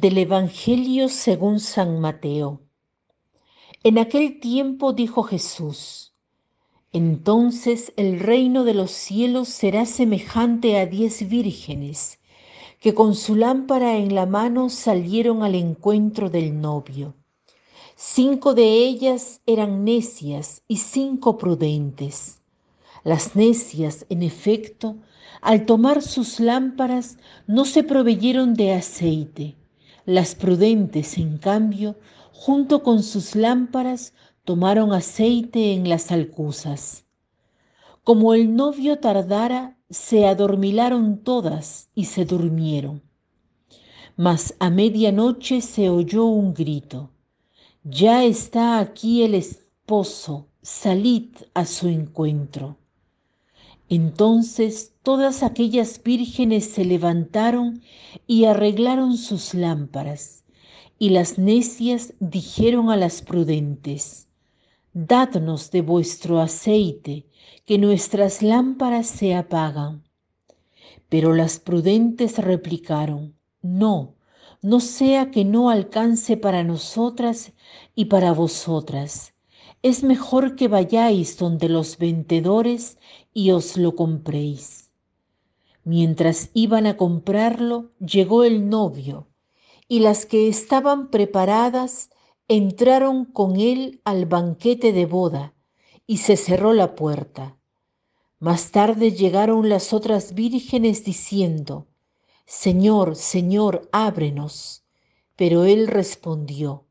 Del Evangelio según San Mateo. En aquel tiempo dijo Jesús, entonces el reino de los cielos será semejante a diez vírgenes que con su lámpara en la mano salieron al encuentro del novio. Cinco de ellas eran necias y cinco prudentes. Las necias, en efecto, al tomar sus lámparas, no se proveyeron de aceite. Las prudentes, en cambio, junto con sus lámparas, tomaron aceite en las alcuzas. Como el novio tardara, se adormilaron todas y se durmieron. Mas a medianoche se oyó un grito. Ya está aquí el esposo, salid a su encuentro. Entonces todas aquellas vírgenes se levantaron y arreglaron sus lámparas, y las necias dijeron a las prudentes, Dadnos de vuestro aceite, que nuestras lámparas se apagan. Pero las prudentes replicaron, No, no sea que no alcance para nosotras y para vosotras es mejor que vayáis donde los vendedores y os lo compréis. Mientras iban a comprarlo, llegó el novio, y las que estaban preparadas entraron con él al banquete de boda, y se cerró la puerta. Más tarde llegaron las otras vírgenes diciendo, Señor, Señor, ábrenos. Pero él respondió,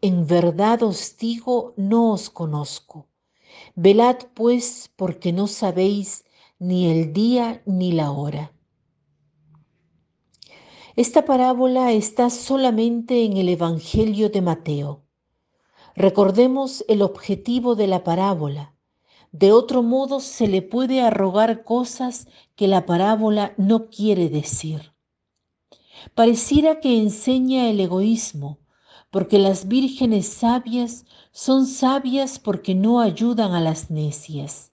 en verdad os digo, no os conozco. Velad pues porque no sabéis ni el día ni la hora. Esta parábola está solamente en el Evangelio de Mateo. Recordemos el objetivo de la parábola. De otro modo se le puede arrogar cosas que la parábola no quiere decir. Pareciera que enseña el egoísmo, porque las vírgenes sabias son sabias porque no ayudan a las necias.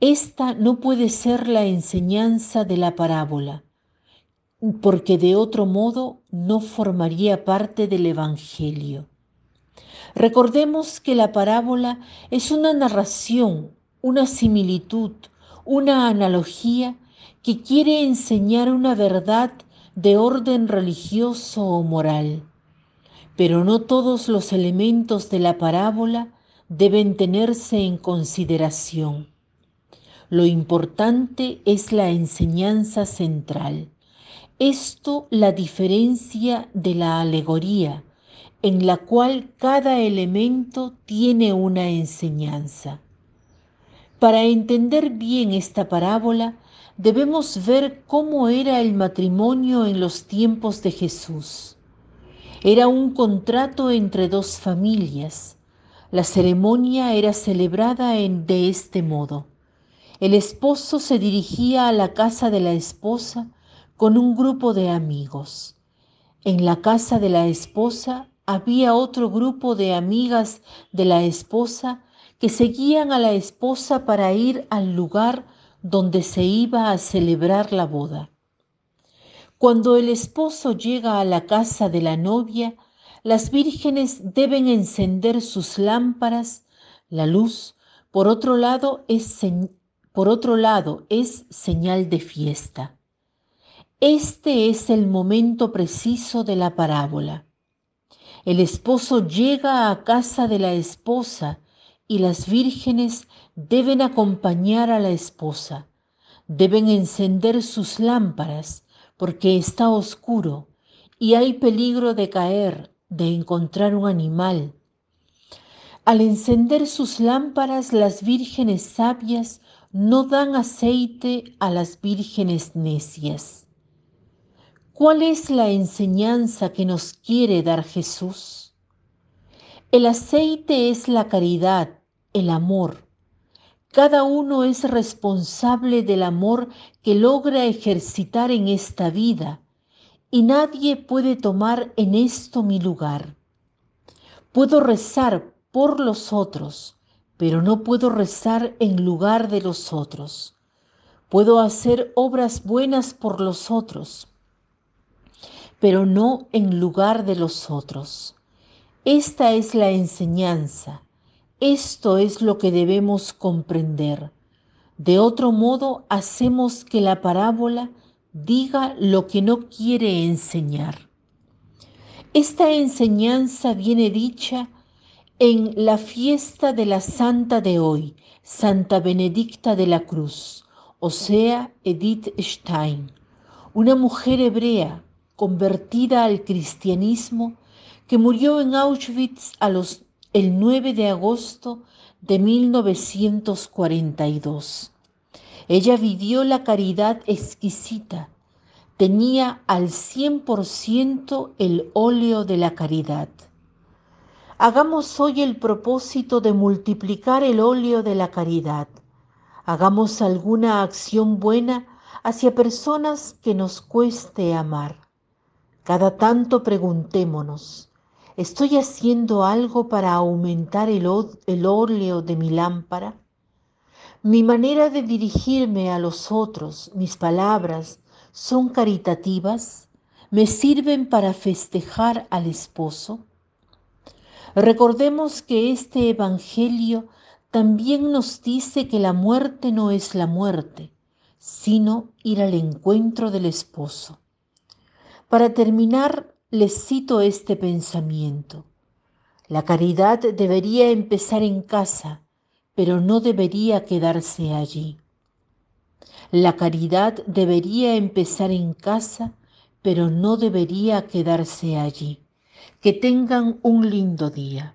Esta no puede ser la enseñanza de la parábola, porque de otro modo no formaría parte del Evangelio. Recordemos que la parábola es una narración, una similitud, una analogía que quiere enseñar una verdad de orden religioso o moral pero no todos los elementos de la parábola deben tenerse en consideración. Lo importante es la enseñanza central. Esto la diferencia de la alegoría, en la cual cada elemento tiene una enseñanza. Para entender bien esta parábola, debemos ver cómo era el matrimonio en los tiempos de Jesús. Era un contrato entre dos familias. La ceremonia era celebrada de este modo. El esposo se dirigía a la casa de la esposa con un grupo de amigos. En la casa de la esposa había otro grupo de amigas de la esposa que seguían a la esposa para ir al lugar donde se iba a celebrar la boda. Cuando el esposo llega a la casa de la novia, las vírgenes deben encender sus lámparas. La luz, por otro lado, es, por otro lado, es señal de fiesta. Este es el momento preciso de la parábola. El esposo llega a casa de la esposa y las vírgenes deben acompañar a la esposa, deben encender sus lámparas, porque está oscuro y hay peligro de caer, de encontrar un animal. Al encender sus lámparas, las vírgenes sabias no dan aceite a las vírgenes necias. ¿Cuál es la enseñanza que nos quiere dar Jesús? El aceite es la caridad, el amor, cada uno es responsable del amor que logra ejercitar en esta vida y nadie puede tomar en esto mi lugar. Puedo rezar por los otros, pero no puedo rezar en lugar de los otros. Puedo hacer obras buenas por los otros, pero no en lugar de los otros. Esta es la enseñanza. Esto es lo que debemos comprender. De otro modo, hacemos que la parábola diga lo que no quiere enseñar. Esta enseñanza viene dicha en la fiesta de la santa de hoy, Santa Benedicta de la Cruz, o sea, Edith Stein, una mujer hebrea convertida al cristianismo que murió en Auschwitz a los, el 9 de agosto de 1942. Ella vivió la caridad exquisita, tenía al 100% el óleo de la caridad. Hagamos hoy el propósito de multiplicar el óleo de la caridad. Hagamos alguna acción buena hacia personas que nos cueste amar. Cada tanto preguntémonos, ¿estoy haciendo algo para aumentar el, el óleo de mi lámpara? Mi manera de dirigirme a los otros, mis palabras, son caritativas, me sirven para festejar al esposo. Recordemos que este Evangelio también nos dice que la muerte no es la muerte, sino ir al encuentro del esposo. Para terminar, les cito este pensamiento. La caridad debería empezar en casa, pero no debería quedarse allí. La caridad debería empezar en casa, pero no debería quedarse allí. Que tengan un lindo día.